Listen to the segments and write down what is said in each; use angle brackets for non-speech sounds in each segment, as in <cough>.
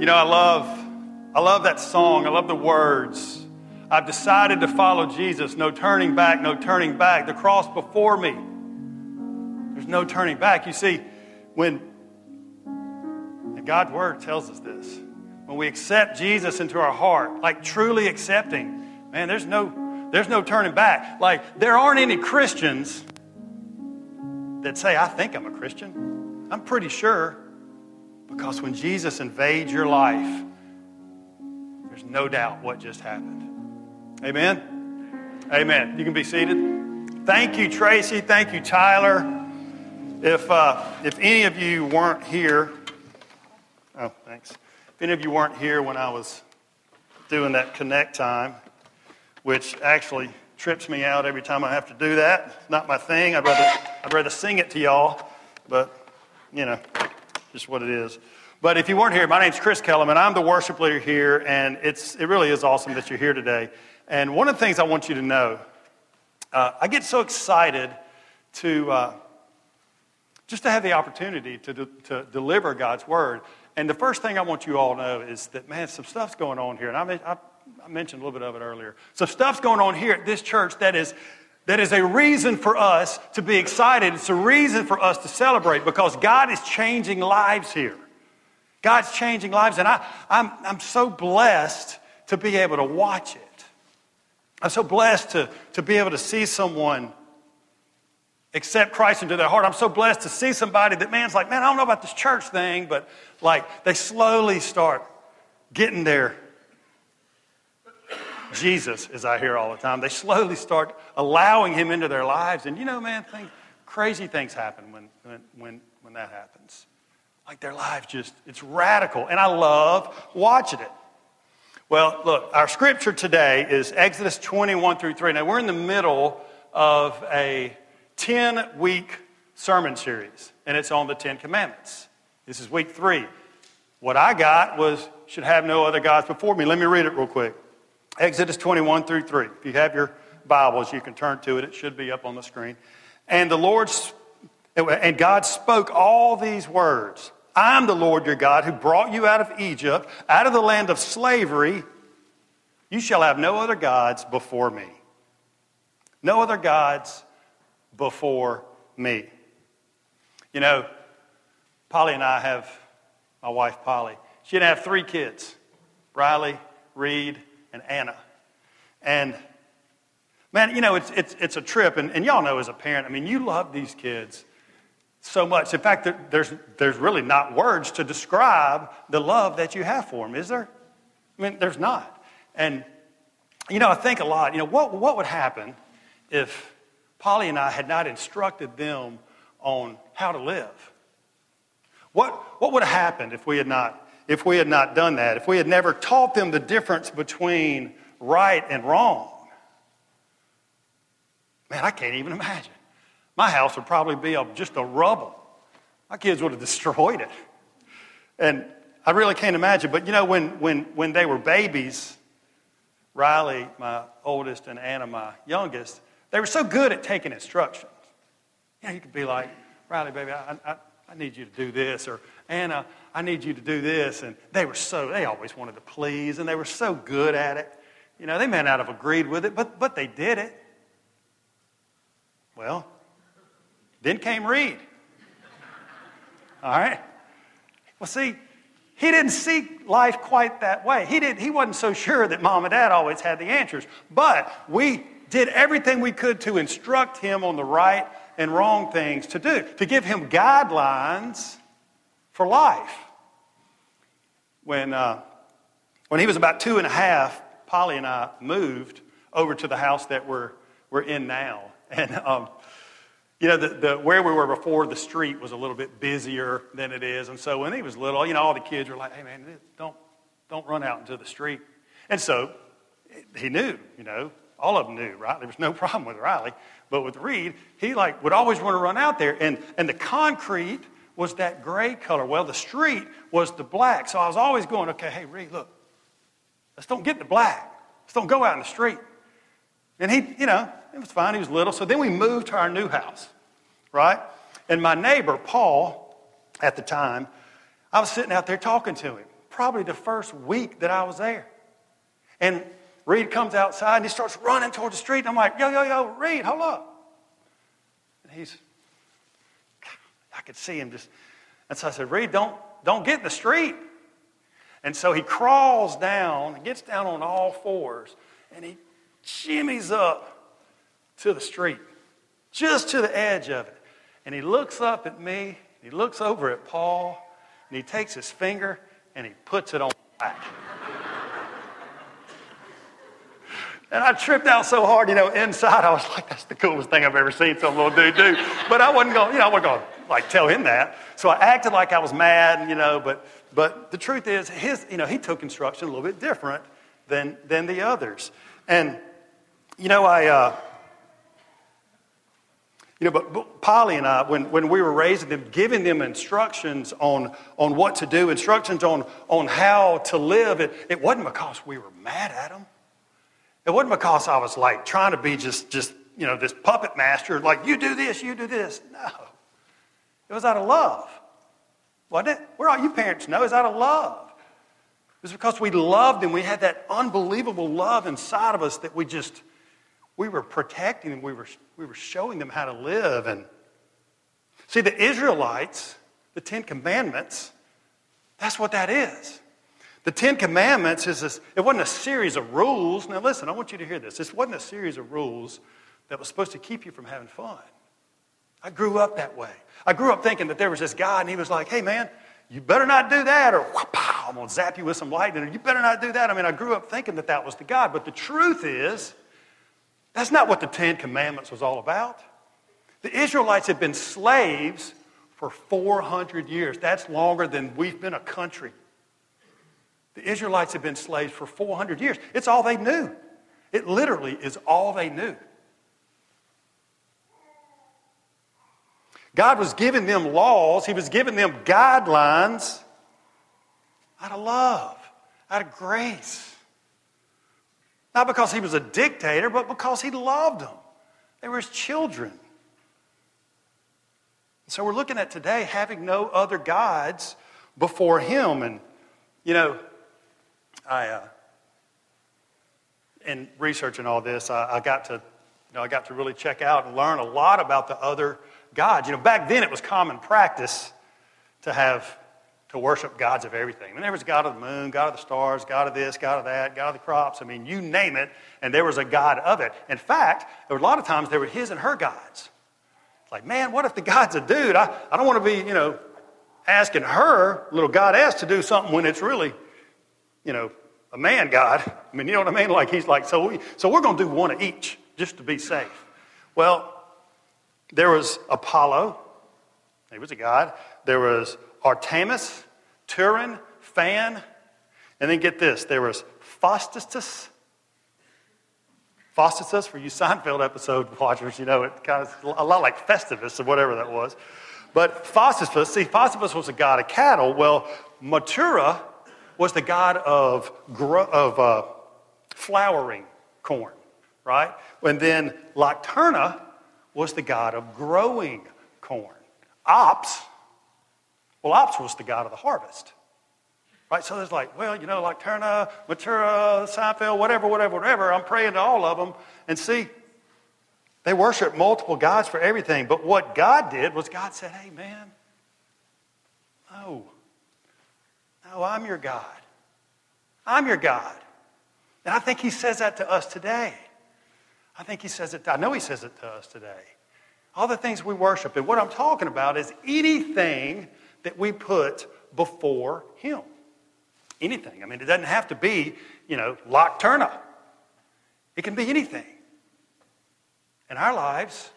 You know, I love, I love that song. I love the words. I've decided to follow Jesus. No turning back, no turning back. The cross before me. There's no turning back. You see, when God's word tells us this. When we accept Jesus into our heart, like truly accepting, man, there's no, there's no turning back. Like there aren't any Christians that say, I think I'm a Christian. I'm pretty sure. Because when Jesus invades your life, there's no doubt what just happened. Amen? Amen. You can be seated. Thank you, Tracy. Thank you, Tyler. If, uh, if any of you weren't here, oh, thanks. If any of you weren't here when I was doing that connect time, which actually trips me out every time I have to do that. It's not my thing. I'd rather, I'd rather sing it to y'all, but, you know, just what it is. But if you weren't here, my name's Chris Kellum, and I'm the worship leader here, and it's, it really is awesome that you're here today. And one of the things I want you to know, uh, I get so excited to uh, just to have the opportunity to, de- to deliver God's word. And the first thing I want you all to know is that, man, some stuff's going on here. And I, I, I mentioned a little bit of it earlier. Some stuff's going on here at this church that is that is a reason for us to be excited. It's a reason for us to celebrate because God is changing lives here. God's changing lives, and I, I'm, I'm so blessed to be able to watch it. I'm so blessed to, to be able to see someone accept Christ into their heart. I'm so blessed to see somebody that man's like, man, I don't know about this church thing, but like they slowly start getting there Jesus, as I hear all the time. They slowly start allowing him into their lives. And you know, man, things, crazy things happen when, when, when, when that happens. Like their lives just, it's radical. And I love watching it. Well, look, our scripture today is Exodus 21 through 3. Now, we're in the middle of a 10 week sermon series, and it's on the Ten Commandments. This is week three. What I got was, should have no other gods before me. Let me read it real quick. Exodus 21 through 3. If you have your Bibles, you can turn to it. It should be up on the screen. And the Lord, and God spoke all these words. I am the Lord your God who brought you out of Egypt, out of the land of slavery. You shall have no other gods before me. No other gods before me. You know, Polly and I have, my wife Polly, she didn't have three kids Riley, Reed, and Anna. And man, you know, it's, it's, it's a trip. And, and y'all know as a parent, I mean, you love these kids so much. In fact, there's, there's really not words to describe the love that you have for them, is there? I mean, there's not. And, you know, I think a lot, you know, what, what would happen if Polly and I had not instructed them on how to live? What, what would have happened if we had not if we had not done that, if we had never taught them the difference between right and wrong. Man, I can't even imagine. My house would probably be a, just a rubble. My kids would have <laughs> destroyed it. And I really can't imagine. But you know, when, when, when they were babies, Riley, my oldest, and Anna, my youngest, they were so good at taking instructions. You know, you could be like, Riley, baby, I, I, I need you to do this, or Anna, I need you to do this. And they were so, they always wanted to please, and they were so good at it. You know, they may not have agreed with it, but, but they did it. Well, then came Reed. All right? Well, see, he didn't see life quite that way. He, didn't—he wasn't so sure that mom and dad always had the answers. But we did everything we could to instruct him on the right and wrong things to do, to give him guidelines for life. When, uh, when he was about two and a half, Polly and I moved over to the house that we're, we're in now. <laughs> And, um, you know, the, the, where we were before, the street was a little bit busier than it is. And so when he was little, you know, all the kids were like, hey, man, don't, don't run out into the street. And so he knew, you know, all of them knew, right? There was no <laughs> problem with Riley. But with Reed, he like would always want to run out there. And, and the concrete was that gray color. Well, the street was the black. So I was always going, okay, hey, Reed, look, let's don't get the black. Let's don't go out in the street. And he, you know, it was fine. He was little. So then we moved to our new house, right? And my neighbor, Paul, at the time, I was sitting out there talking to him. probably the first week that I was there. And Reed comes outside and he starts running toward the street. And I'm like, yo, yo, yo, Reed, hold up. And he's, I could see him just, and so I said, Reed, don't, don't get in the street. And so he crawls down, gets down on all fours, and he shimmies up to the street, just to the edge of it. And he looks up at me, he looks over at Paul, and he takes his finger and he puts it on my back. And I tripped out so hard, you know, inside I was like, that's the coolest thing I've ever seen some little dude do. But I wasn't going, you know, I wasn't going like tell him that. So I acted like I was mad, you know, but, but the truth is his, you know, he took instruction a little bit different than, than the others. And, you know, I, uh, you know, but, but Polly and I, when, when we were raising them, giving them instructions on, on what to do, instructions on, on how to live, it, it wasn't because we were mad at them. It wasn't because I was like trying to be just, just, you know, this puppet master, like, you do this, you do this. No. It was out of love. Wasn't it? Where all you parents know is out of love. It was because we loved them. We had that unbelievable love inside of us that we just, we were protecting them. We were, we were showing them how to live. And see, the Israelites, the Ten Commandments, that's what that is. The Ten Commandments is this, it wasn't a series of rules. Now, listen, I want you to hear this. This wasn't a series of rules that was supposed to keep you from having fun. I grew up that way. I grew up thinking that there was this guy and he was like, hey, man, you better not do that, or I'm going to zap you with some lightning, or you better not do that. I mean, I grew up thinking that that was the God. But the truth is, that's not what the Ten Commandments was all about. The Israelites had been slaves for 400 years. That's longer than we've been a country. The Israelites had been slaves for 400 years. It's all they knew. It literally is all they knew. God was giving them laws, He was giving them guidelines out of love, out of grace. Not because He was a dictator, but because He loved them. They were His children. So we're looking at today having no other gods before Him. And, you know, I, uh, in researching all this, I, I, got to, you know, I got to really check out and learn a lot about the other gods. You know, back then it was common practice to have to worship gods of everything. And there was God of the moon, God of the stars, God of this, God of that, God of the crops. I mean, you name it, and there was a God of it. In fact, there were a lot of times there were his and her gods. It's like, man, what if the God's a dude? I, I don't want to be, you know, asking her, little goddess, to do something when it's really, you know, a man God. I mean, you know what I mean? Like he's like, so, we, so we're going to do one of each just to be safe. Well, there was Apollo, he was a god. There was Artemis, Turin, Fan, and then get this there was Faustus. Faustus, for you Seinfeld episode <laughs> watchers, you know, it kind of a lot like Festivus or whatever that was. But Faustus, see, Faustus was a god of cattle. Well, Matura was the god of, gro- of uh, flowering corn, right? And then Lacterna was the god of growing corn. Ops, well, Ops was the god of the harvest. Right? So there's like, well, you know, Lacterna, Matura, Seinfeld, whatever, whatever, whatever. I'm praying to all of them. And see, they worship multiple gods for everything. But what God did was God said, hey, man, no. No, I'm your God. I'm your God. And I think he says that to us today. I think he says it, I know he says it to us today. All the things we worship. And what I'm talking about is anything that we put before him. Anything. I mean, it doesn't have to be, you know, Lacterna. It can be anything. In our lives,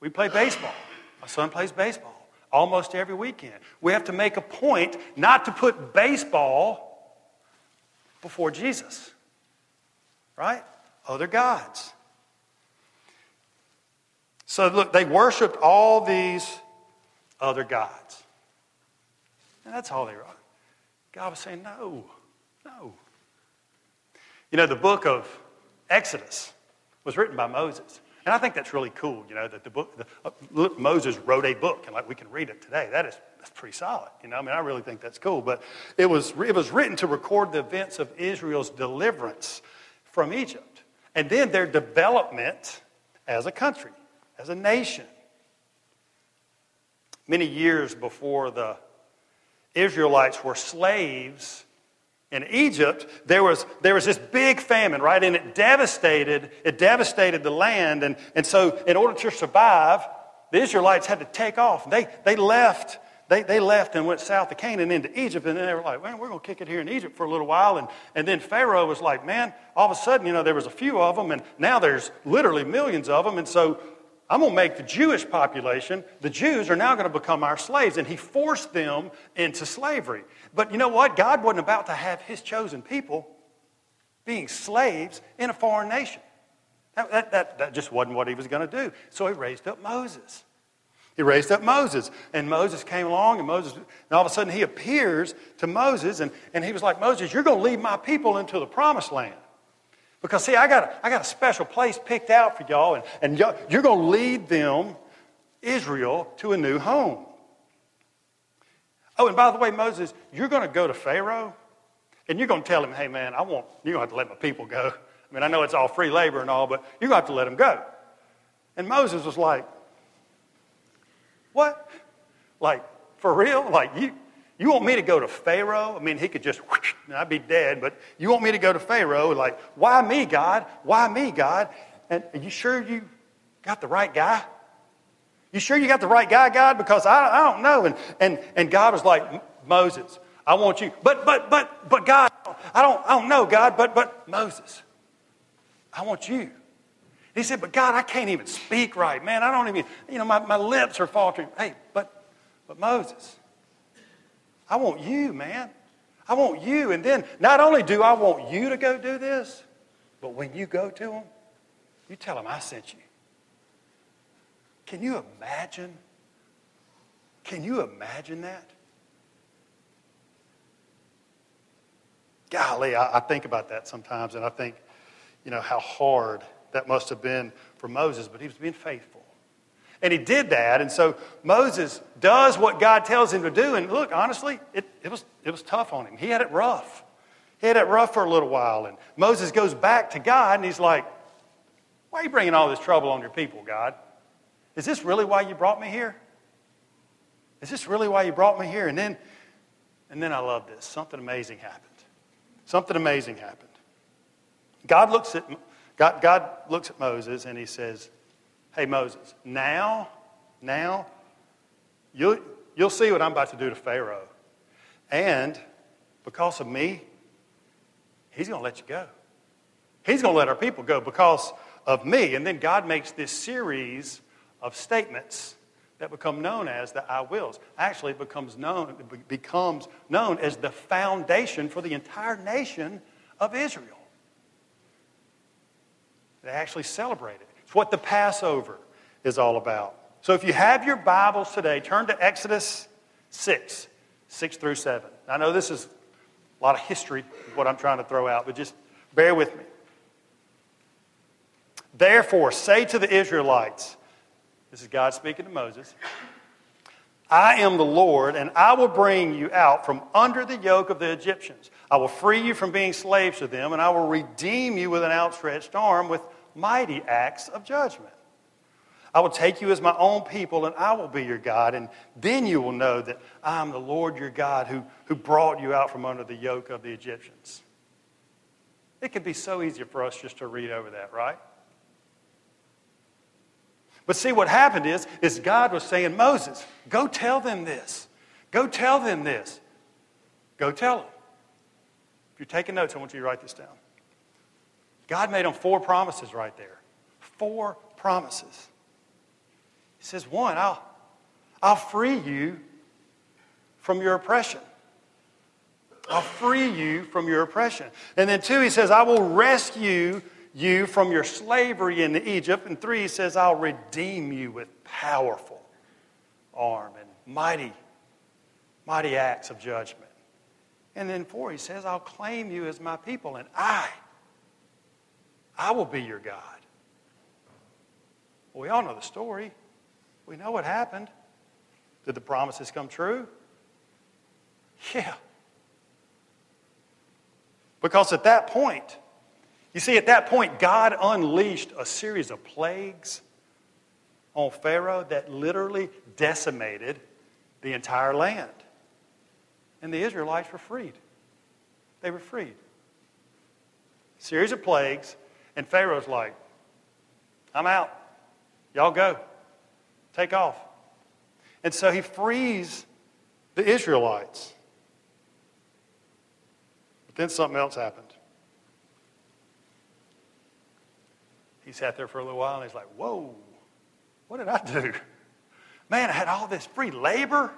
we play baseball. My son plays baseball almost every weekend. We have to make a point not to put baseball before Jesus, right? Other gods. So, look, they worshiped all these other gods. And that's all they were. God was saying, no, no. You know, the book of Exodus was written by Moses. And I think that's really cool, you know, that the book, the, uh, Moses wrote a book and like we can read it today. That is that's pretty solid, you know. I mean, I really think that's cool. But it was, it was written to record the events of Israel's deliverance from Egypt and then their development as a country, as a nation. Many years before the Israelites were slaves in Egypt, there was, there was this big famine, right? And it devastated, it devastated the land. And, and so in order to survive, the Israelites had to take off. They, they left. They, they left and went south of Canaan into Egypt, and then they were like, man, we're going to kick it here in Egypt for a little while. And, and then Pharaoh was like, man, all of a sudden, you know, there was a few of them, and now there's literally millions of them. And so I'm going to make the Jewish population, the Jews are now going to become our slaves. And he forced them into slavery. But you know what? God wasn't about to have his chosen people being slaves in a foreign nation. That, that, that, that just wasn't what he was going to do. So he raised up Moses. He raised up Moses. And Moses came along, and Moses, and all of a sudden he appears to Moses, and, and he was like, Moses, you're going to lead my people into the promised land. Because, see, I got a, I got a special place picked out for y'all, and, and y'all, you're going to lead them, Israel, to a new home. Oh, and by the way, Moses, you're going to go to Pharaoh, and you're going to tell him, hey, man, I want, you're going to have to let my people go. I mean, I know it's all free labor and all, but you're going to have to let them go. And Moses was like, what? Like, for real? Like, you, you want me to go to Pharaoh? I mean, he could just, whoosh, I'd be dead, but you want me to go to Pharaoh? Like, why me, God? Why me, God? And are you sure you got the right guy? You sure you got the right guy, God? Because I, I don't know. And, and, and God was like, Moses, I want you. But, but, but, but God, I don't, I don't know, God, but, but Moses, I want you. He said, but God, I can't even speak right. Man, I don't even, you know, my, my lips are faltering. Hey, but, but Moses, I want you, man. I want you. And then not only do I want you to go do this, but when you go to them, you tell them I sent you. Can you imagine? Can you imagine that? Golly, I, I think about that sometimes, and I think, you know, how hard that must have been for Moses, but he was being faithful. And he did that. And so Moses does what God tells him to do. And look, honestly, it, it, was, it was tough on him. He had it rough. He had it rough for a little while. And Moses goes back to God and he's like, Why are you bringing all this trouble on your people, God? Is this really why you brought me here? Is this really why you brought me here? And then, and then I love this. Something amazing happened. Something amazing happened. God looks at, God, God looks at Moses and he says, Hey, Moses, now, now, you'll, you'll see what I'm about to do to Pharaoh. And because of me, he's going to let you go. He's going to let our people go because of me. And then God makes this series of statements that become known as the I wills. Actually, it becomes known, it becomes known as the foundation for the entire nation of Israel. They actually celebrate it. It's what the Passover is all about. So if you have your Bibles today, turn to Exodus 6, 6 through 7. I know this is a lot of history, what I'm trying to throw out, but just bear with me. Therefore, say to the Israelites, this is God speaking to Moses, I am the Lord, and I will bring you out from under the yoke of the Egyptians. I will free you from being slaves to them, and I will redeem you with an outstretched arm, with mighty acts of judgment. I will take you as my own people, and I will be your God. And then you will know that I am the Lord your God who, who brought you out from under the yoke of the Egyptians. It could be so easy for us just to read over that, right? But see, what happened is, is God was saying, Moses, go tell them this. Go tell them this. Go tell them. If you're taking notes, I want you to write this down. God made them four promises right there. Four promises. He says, one, I'll, I'll free you from your oppression. I'll free you from your oppression. And then two, he says, I will rescue you from your slavery in Egypt. And three, he says, I'll redeem you with powerful arm and mighty, mighty acts of judgment. And then four, he says, I'll claim you as my people, and I I will be your God. Well, we all know the story. We know what happened. Did the promises come true? Yeah. Because at that point, you see, at that point, God unleashed a series of plagues on Pharaoh that literally decimated the entire land. And the Israelites were freed. They were freed. Series of plagues, and Pharaoh's like, I'm out. Y'all go. Take off. And so he frees the Israelites. But then something else happened. He sat there for a little while and he's like, Whoa, what did I do? Man, I had all this free labor,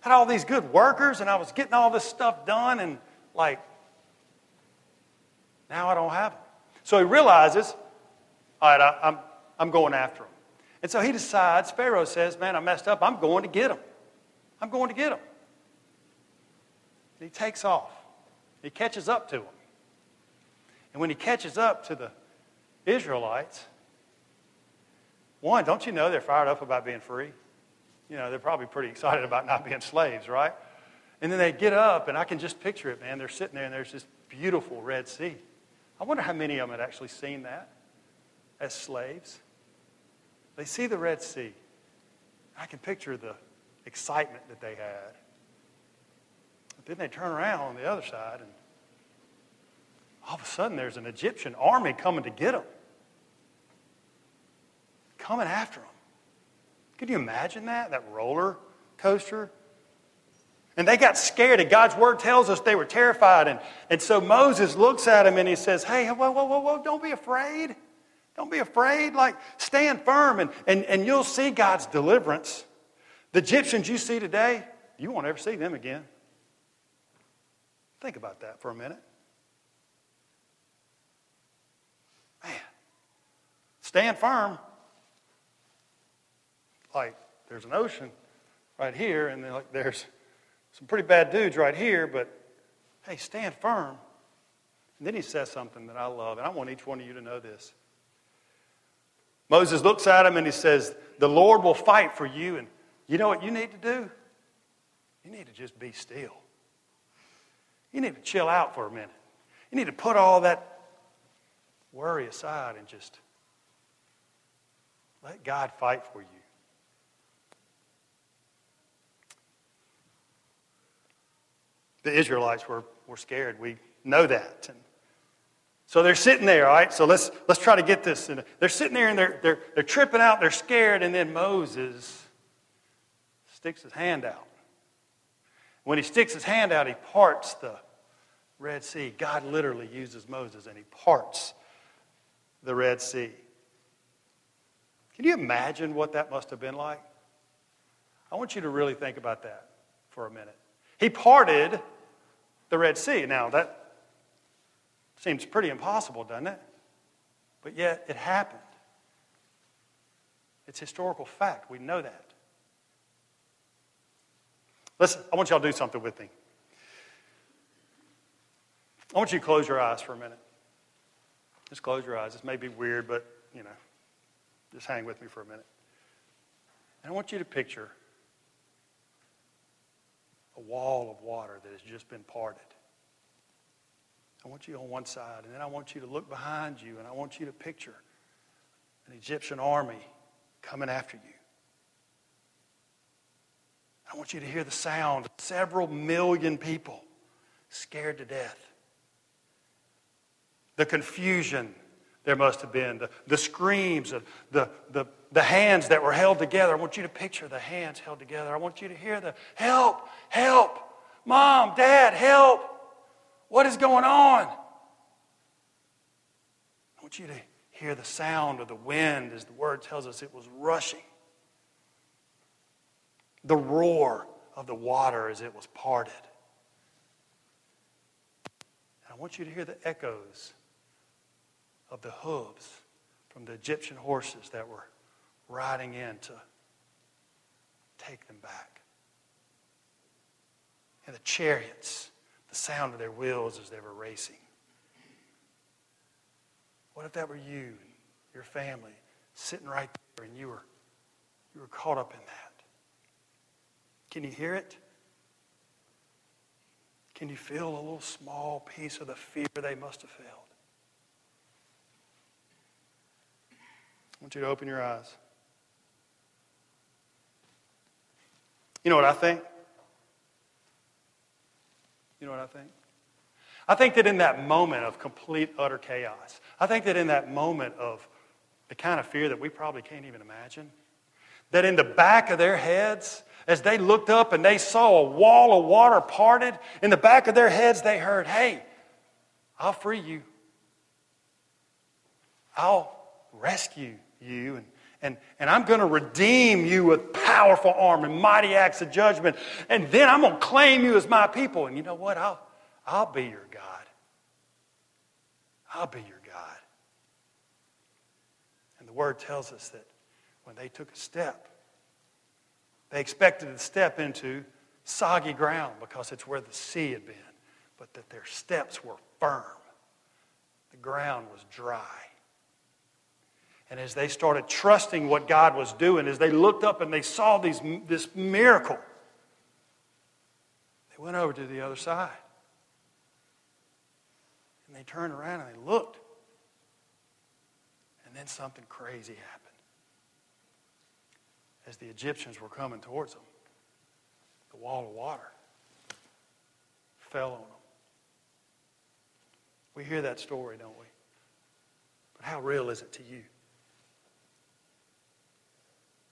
had all these good workers, and I was getting all this stuff done, and like, now I don't have them. So he realizes, all right, I, I'm, I'm going after him. And so he decides, Pharaoh says, man, I messed up. I'm going to get him. I'm going to get him. And he takes off. He catches up to them. And when he catches up to the Israelites, one, don't you know they're fired up about being free? You know, they're probably pretty excited about not being slaves, right? And then they get up, and I can just picture it, man. They're sitting there, and there's this beautiful Red Sea. I wonder how many of them had actually seen that as slaves. They see the Red Sea. I can picture the excitement that they had. But then they turn around on the other side, and all of a sudden there's an Egyptian army coming to get them, coming after them. Could you imagine that? That roller coaster? And they got scared, and God's word tells us they were terrified. And, and so Moses looks at him and he says, Hey, whoa, whoa, whoa, whoa, don't be afraid. Don't be afraid. Like, stand firm, and, and, and you'll see God's deliverance. The Egyptians you see today, you won't ever see them again. Think about that for a minute. Man, stand firm. Like, there's an ocean right here, and like there's some pretty bad dudes right here, but hey, stand firm. And then he says something that I love, and I want each one of you to know this. Moses looks at him and he says, The Lord will fight for you. And you know what you need to do? You need to just be still. You need to chill out for a minute. You need to put all that worry aside and just let God fight for you. The Israelites were, were scared. We know that. And so they're sitting there, all right? So let's, let's try to get this. And they're sitting there and they're, they're, they're tripping out, they're scared, and then Moses sticks his hand out. When he sticks his hand out, he parts the Red Sea. God literally uses Moses and he parts the Red Sea. Can you imagine what that must have been like? I want you to really think about that for a minute. He parted the Red Sea. Now, that Seems pretty impossible, doesn't it? But yet it happened. It's historical fact. We know that. Listen, I want y'all to do something with me. I want you to close your eyes for a minute. Just close your eyes. This may be weird, but, you know, just hang with me for a minute. And I want you to picture a wall of water that has just been parted. I want you on one side, and then I want you to look behind you, and I want you to picture an Egyptian army coming after you. I want you to hear the sound of several million people scared to death. The confusion there must have been, the, the screams, the, the, the, the hands that were held together. I want you to picture the hands held together. I want you to hear the help, help, mom, dad, help. What is going on? I want you to hear the sound of the wind as the word tells us it was rushing. The roar of the water as it was parted. And I want you to hear the echoes of the hooves from the Egyptian horses that were riding in to take them back. And the chariots the sound of their wheels as they were racing. What if that were you, your family, sitting right there and you were, you were caught up in that. Can you hear it? Can you feel a little small piece of the fear they must have felt? I want you to open your eyes. You know what I think? You know what I think? I think that in that moment of complete, utter chaos, I think that in that moment of the kind of fear that we probably can't even imagine, that in the back of their heads, as they looked up and they saw a wall of water parted, in the back of their heads they heard, Hey, I'll free you. I'll rescue you. And, and, and I'm going to redeem you with powerful arm and mighty acts of judgment. And then I'm going to claim you as my people. And you know what? I'll, I'll be your God. I'll be your God. And the word tells us that when they took a step, they expected to step into soggy ground because it's where the sea had been, but that their steps were firm. The ground was dry. And as they started trusting what God was doing, as they looked up and they saw these, this miracle, they went over to the other side. And they turned around and they looked. And then something crazy happened as the Egyptians were coming towards them, the wall of water fell on them. We hear that story, don't we? But how real is it to you?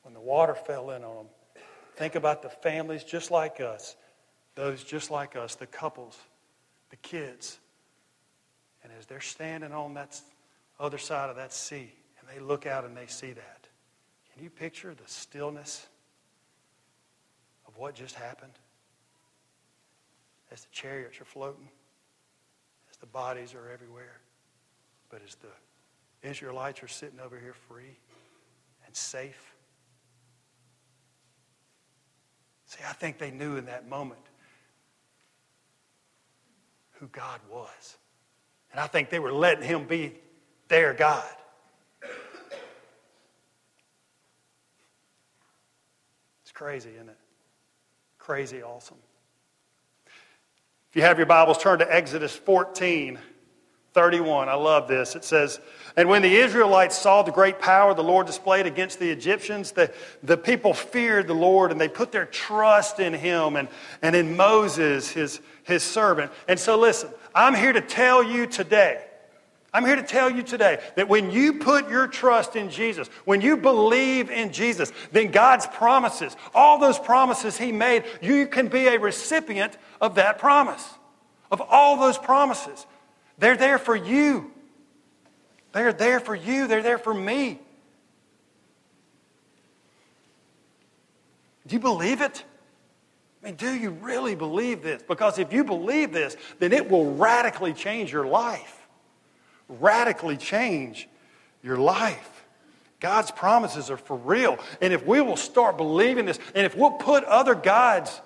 When the water fell in on them, think about the families just like us, those just like us, the couples, the kids. And as they're standing on that other side of that sea, and they look out and they see that, can you picture the stillness of what just happened? As the chariots are floating, as the bodies are everywhere, but as the Israelites are sitting over here free and safe. See, I think they knew in that moment who God was. And I think they were letting him be their God. It's crazy, isn't it? Crazy awesome. If you have your Bibles, turn to Exodus 14, 31. I love this. It says, And when the Israelites saw the great power the Lord displayed against the Egyptians, the, the people feared the Lord and they put their trust in him and, and in Moses, his, his servant. And so, listen, I'm here to tell you today I'm here to tell you today that when you put your trust in Jesus, when you believe in Jesus, then God's promises, all those promises He made, you can be a recipient of that promise, of all those promises. They're there for you. They're there for you. They're there for me. Do you believe it? I mean, do you really believe this? Because if you believe this, then it will radically change your life radically change your life. God's promises are for real. And if we will start believing this, and if we'll put other gods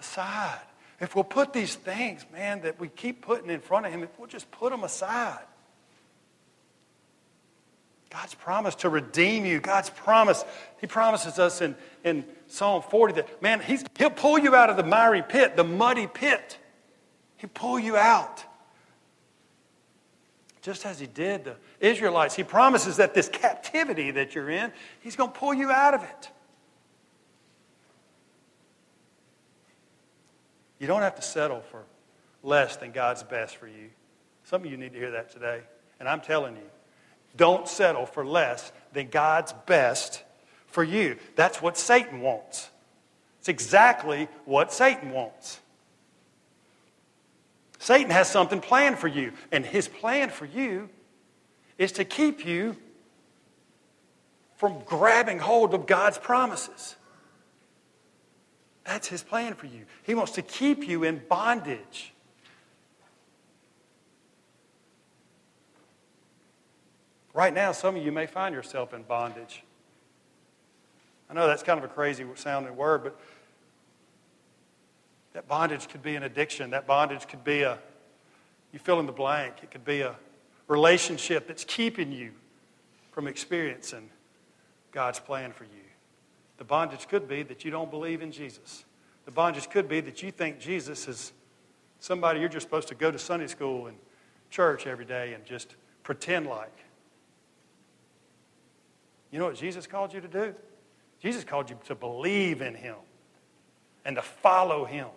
aside, if we'll put these things, man, that we keep putting in front of Him, if we'll just put them aside, God's promise to redeem you, God's promise, He promises us in, in Psalm 40 that, man, he's, He'll pull you out of the miry pit, the muddy pit. He'll pull you out just as he did the Israelites. He promises that this captivity that you're in, he's going to pull you out of it. You don't have to settle for less than God's best for you. Some of you need to hear that today. And I'm telling you, don't settle for less than God's best for you. That's what Satan wants. It's exactly what Satan wants. Satan has something planned for you, and his plan for you is to keep you from grabbing hold of God's promises. That's his plan for you. He wants to keep you in bondage. Right now, some of you may find yourself in bondage. I know that's kind of a crazy sounding word, but that bondage could be an addiction. That bondage could be a, you fill in the blank. It could be a relationship that's keeping you from experiencing God's plan for you. The bondage could be that you don't believe in Jesus. The bondage could be that you think Jesus is somebody you're just supposed to go to Sunday school and church every day and just pretend like. You know what Jesus called you to do? Jesus called you to believe in Him and to follow Him.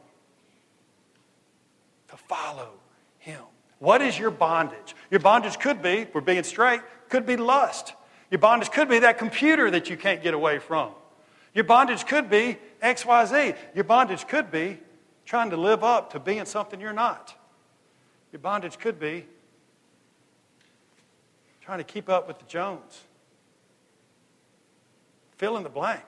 To follow Him. What is your bondage? Your bondage could be, we're being straight, could be lust. Your bondage could be that computer that you can't get away from. Your bondage could be XYZ. Your bondage could be trying to live up to being something you're not. Your bondage could be trying to keep up with the Jones. Fill in the blank.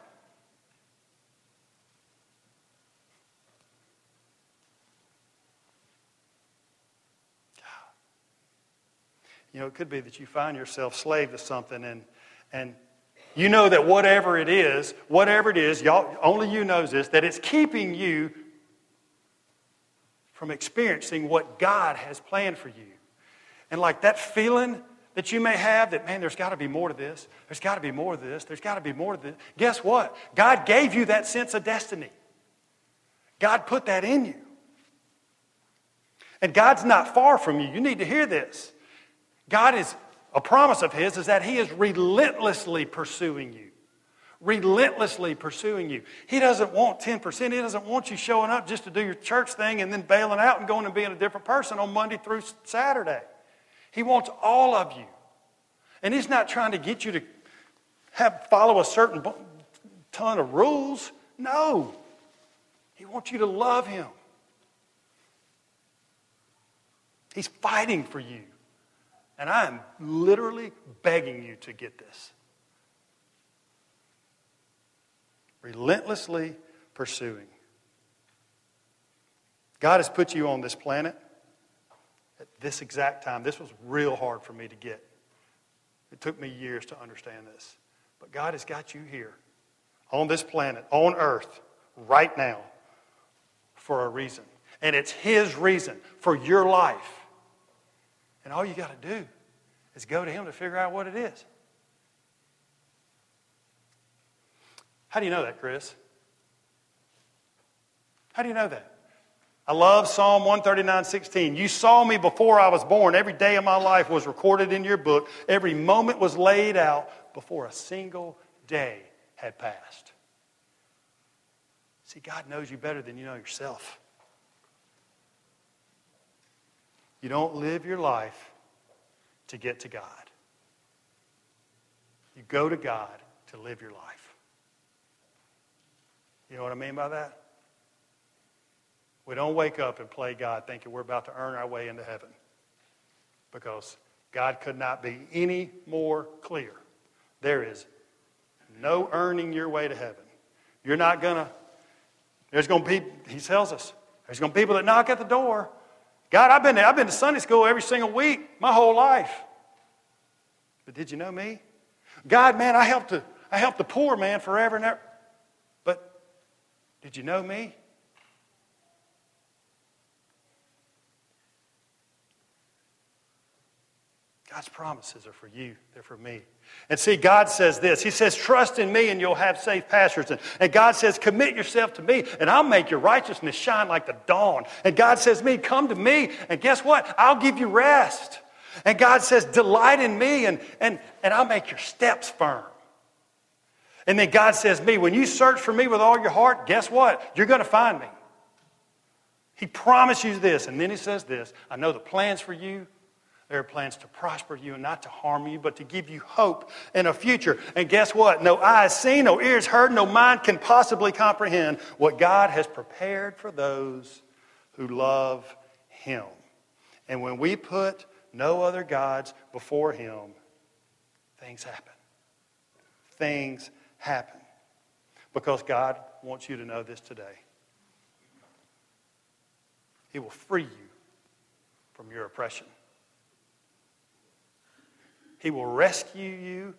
You know, it could be that you find yourself slave to something and, and you know that whatever it is, whatever it is, y'all, only you knows this, that it's keeping you from experiencing what God has planned for you. And like that feeling that you may have that, man, there's got to be more to this. There's got to be more to this. There's got to be more to this. Guess what? God gave you that sense of destiny. God put that in you. And God's not far from you. You need to hear this. God is, a promise of His is that He is relentlessly pursuing you. Relentlessly pursuing you. He doesn't want 10%. He doesn't want you showing up just to do your church thing and then bailing out and going and being a different person on Monday through Saturday. He wants all of you. And He's not trying to get you to have, follow a certain ton of rules. No. He wants you to love Him. He's fighting for you. And I am literally begging you to get this. Relentlessly pursuing. God has put you on this planet at this exact time. This was real hard for me to get. It took me years to understand this. But God has got you here on this planet, on earth, right now, for a reason. And it's His reason for your life. And all you got to do is go to Him to figure out what it is. How do you know that, Chris? How do you know that? I love Psalm 139 16. You saw me before I was born. Every day of my life was recorded in your book. Every moment was laid out before a single day had passed. See, God knows you better than you know yourself. You don't live your life to get to God. You go to God to live your life. You know what I mean by that? We don't wake up and play God thinking we're about to earn our way into heaven. Because God could not be any more clear. There is no earning your way to heaven. You're not going to, there's going to be, he tells us, there's going to be people that knock at the door God, I've been, to, I've been to Sunday school every single week, my whole life. But did you know me? God, man, I helped the, I helped the poor man forever and ever. But did you know me? God's promises are for you, they're for me. And see, God says this He says, Trust in me and you'll have safe pastures. And, and God says, Commit yourself to me and I'll make your righteousness shine like the dawn. And God says, Me, come to me. And guess what? I'll give you rest. And God says, Delight in me and, and, and I'll make your steps firm. And then God says, Me, when you search for me with all your heart, guess what? You're going to find me. He promises you this. And then He says this I know the plans for you there are plans to prosper you and not to harm you, but to give you hope and a future. And guess what? No eyes seen, no ears heard, no mind can possibly comprehend what God has prepared for those who love Him. And when we put no other gods before Him, things happen. Things happen. Because God wants you to know this today. He will free you from your oppression. He will rescue you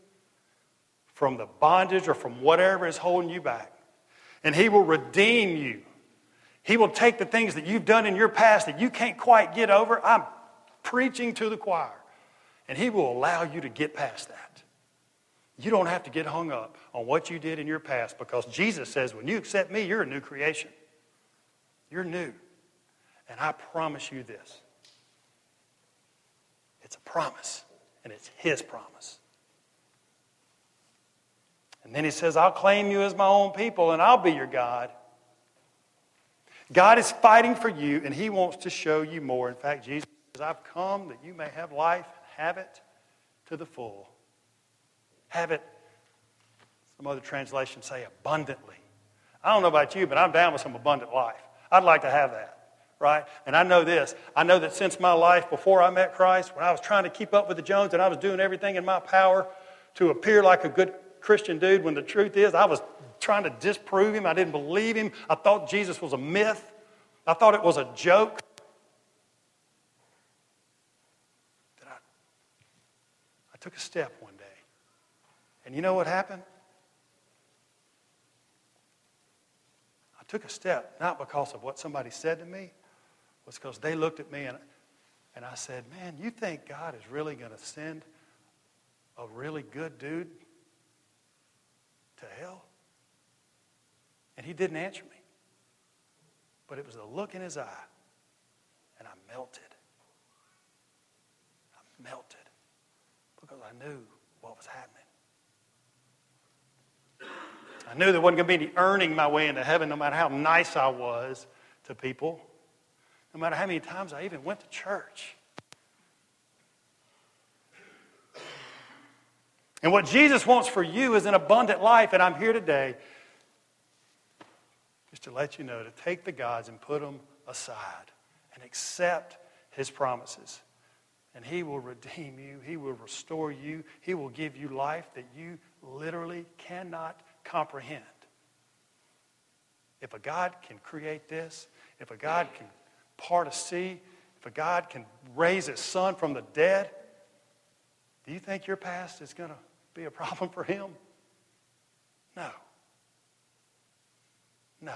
from the bondage or from whatever is holding you back. And He will redeem you. He will take the things that you've done in your past that you can't quite get over. I'm preaching to the choir. And He will allow you to get past that. You don't have to get hung up on what you did in your past because Jesus says when you accept me, you're a new creation. You're new. And I promise you this it's a promise, and it's His promise. And then He says, I'll claim you as my own people, and I'll be your God. God is fighting for you, and He wants to show you more. In fact, Jesus says, I've come that you may have life have it to the full. Have it, some other translations say abundantly. I don't know about you, but I'm down with some abundant life. I'd like to have that, right? And I know this. I know that since my life before I met Christ, when I was trying to keep up with the Jones and I was doing everything in my power to appear like a good Christian dude, when the truth is I was trying to disprove him. I didn't believe him. I thought Jesus was a myth. I thought it was a joke. That I, I took a step one day. And you know what happened? I took a step, not because of what somebody said to me, was because they looked at me and, and I said, Man, you think God is really going to send a really good dude to hell? And he didn't answer me. But it was the look in his eye, and I melted. I melted because I knew what was happening. I knew there wasn't going to be any earning my way into heaven, no matter how nice I was to people, no matter how many times I even went to church. And what Jesus wants for you is an abundant life, and I'm here today just to let you know to take the gods and put them aside and accept his promises. And he will redeem you, he will restore you, he will give you life that you literally cannot comprehend. If a God can create this, if a God can part to sea if a God can raise his son from the dead, do you think your past is going to be a problem for him? No. No.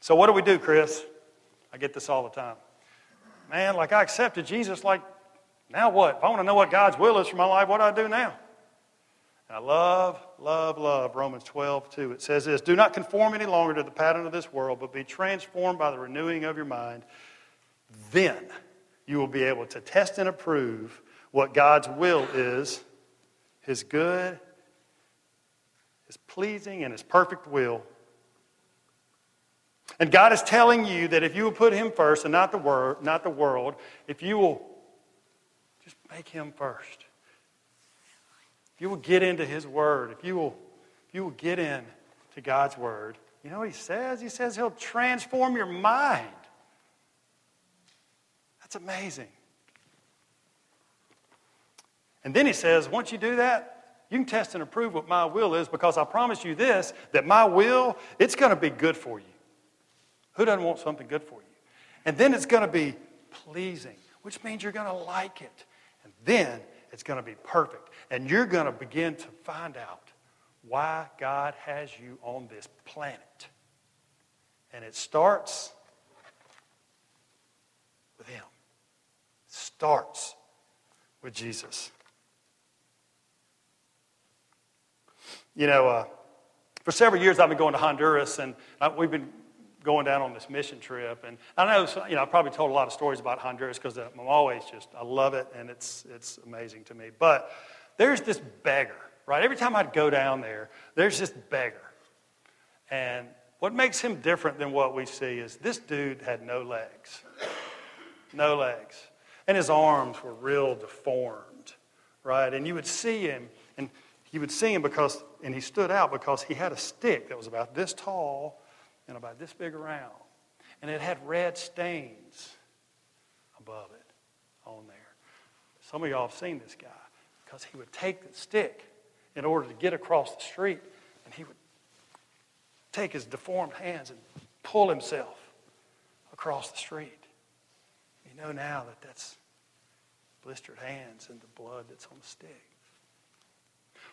So, what do we do, Chris? I get this all the time. Man, like I accepted Jesus, like, now what? If I want to know what God's will is for my life, what do I do now? And I love, love, love Romans 12, 2. It says this Do not conform any longer to the pattern of this world, but be transformed by the renewing of your mind. Then you will be able to test and approve what God's will is, his good, his pleasing, and his perfect will. And God is telling you that if you will put him first and not the, word, not the world, if you will just make him first, if you will get into His Word, if you will, if you will get in to God's Word, you know what He says? He says He'll transform your mind. That's amazing. And then He says, once you do that, you can test and approve what my will is because I promise you this that my will, it's going to be good for you. Who doesn't want something good for you? And then it's going to be pleasing, which means you're going to like it. And then it's going to be perfect. And you're going to begin to find out why God has you on this planet. And it starts with Him. It starts with Jesus. You know, uh, for several years I've been going to Honduras, and uh, we've been going down on this mission trip. And I know, you know, I probably told a lot of stories about Honduras because I'm always just, I love it and it's, it's amazing to me. But there's this beggar, right? Every time I'd go down there, there's this beggar. And what makes him different than what we see is this dude had no legs. No legs. And his arms were real deformed, right? And you would see him, and you would see him because, and he stood out because he had a stick that was about this tall and about this big around. And it had red stains above it on there. Some of y'all have seen this guy because he would take the stick in order to get across the street, and he would take his deformed hands and pull himself across the street. You know now that that's blistered hands and the blood that's on the stick.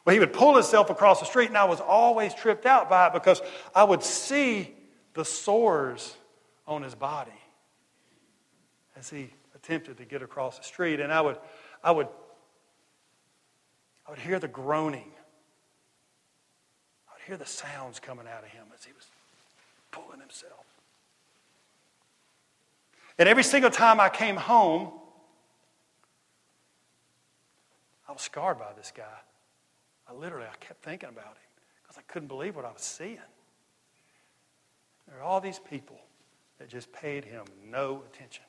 Well, he would pull himself across the street, and I was always tripped out by it because I would see the sores on his body as he attempted to get across the street. And I would, I would I would hear the groaning. I would hear the sounds coming out of him as he was pulling himself. And every single time I came home, I was scarred by this guy. I literally, I kept thinking about him because I couldn't believe what I was seeing. There are all these people that just paid him no attention.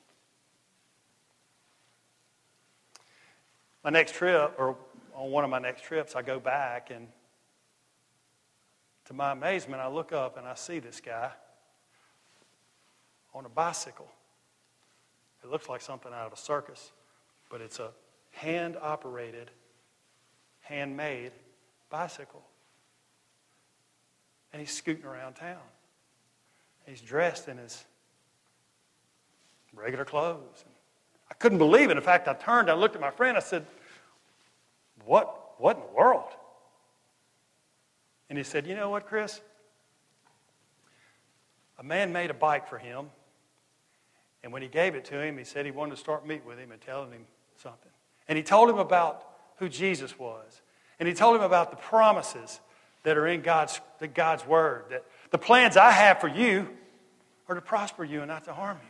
My next trip, or on one of my next trips, I go back and to my amazement, I look up and I see this guy on a bicycle. It looks like something out of a circus, but it's a hand operated, handmade bicycle. And he's scooting around town. He's dressed in his regular clothes. I couldn't believe it. In fact, I turned, I looked at my friend, I said, What, what in the world? And he said, You know what, Chris? A man made a bike for him, and when he gave it to him, he said he wanted to start meeting with him and telling him something. And he told him about who Jesus was. And he told him about the promises that are in God's, God's Word. That the plans I have for you are to prosper you and not to harm you,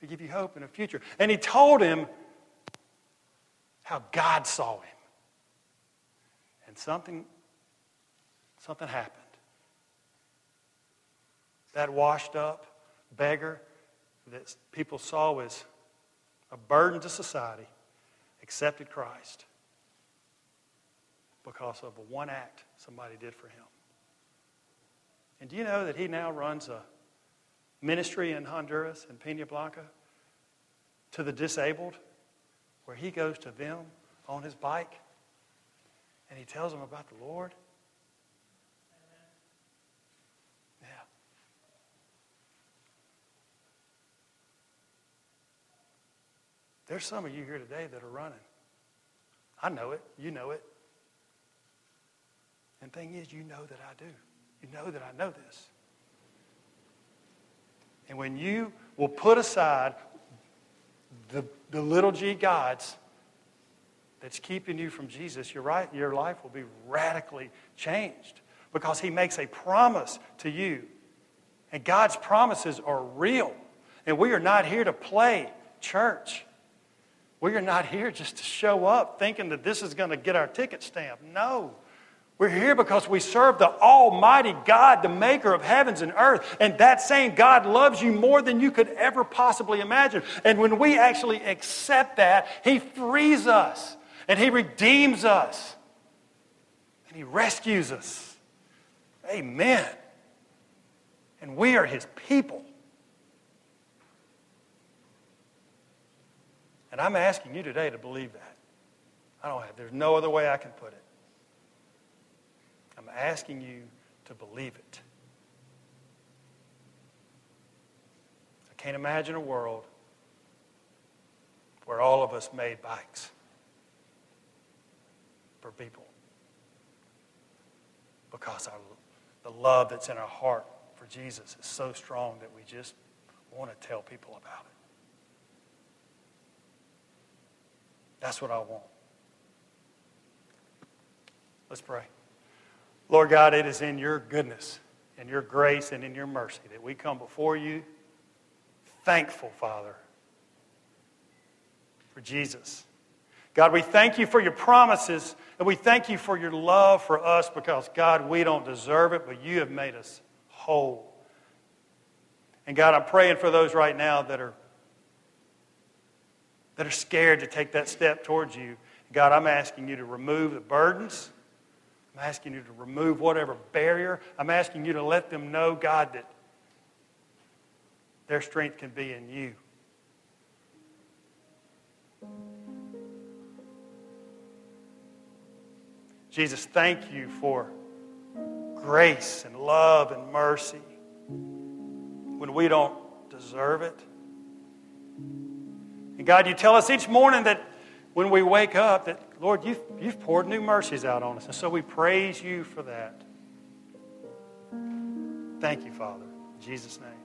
to give you hope in the future. And he told him how God saw him. And something, something happened. That washed up beggar that people saw as a burden to society accepted Christ because of a one act somebody did for him. And do you know that he now runs a ministry in Honduras and Pena Blanca to the disabled, where he goes to them on his bike and he tells them about the Lord? Yeah. There's some of you here today that are running. I know it. You know it. And thing is, you know that I do. You know that I know this. And when you will put aside the, the little g gods that's keeping you from Jesus, your, right, your life will be radically changed because he makes a promise to you. And God's promises are real. And we are not here to play church. We are not here just to show up thinking that this is going to get our ticket stamp. No. We're here because we serve the Almighty God, the maker of heavens and earth. And that same God loves you more than you could ever possibly imagine. And when we actually accept that, He frees us and He redeems us and He rescues us. Amen. And we are His people. And I'm asking you today to believe that. I don't have, there's no other way I can put it. Asking you to believe it. I can't imagine a world where all of us made bikes for people because our, the love that's in our heart for Jesus is so strong that we just want to tell people about it. That's what I want. Let's pray. Lord God, it is in your goodness and your grace and in your mercy that we come before you thankful, Father, for Jesus. God, we thank you for your promises and we thank you for your love for us because, God, we don't deserve it, but you have made us whole. And God, I'm praying for those right now that are, that are scared to take that step towards you. God, I'm asking you to remove the burdens I'm asking you to remove whatever barrier. I'm asking you to let them know, God, that their strength can be in you. Jesus, thank you for grace and love and mercy when we don't deserve it. And God, you tell us each morning that when we wake up that, Lord, you've, you've poured new mercies out on us. And so we praise you for that. Thank you, Father. In Jesus' name.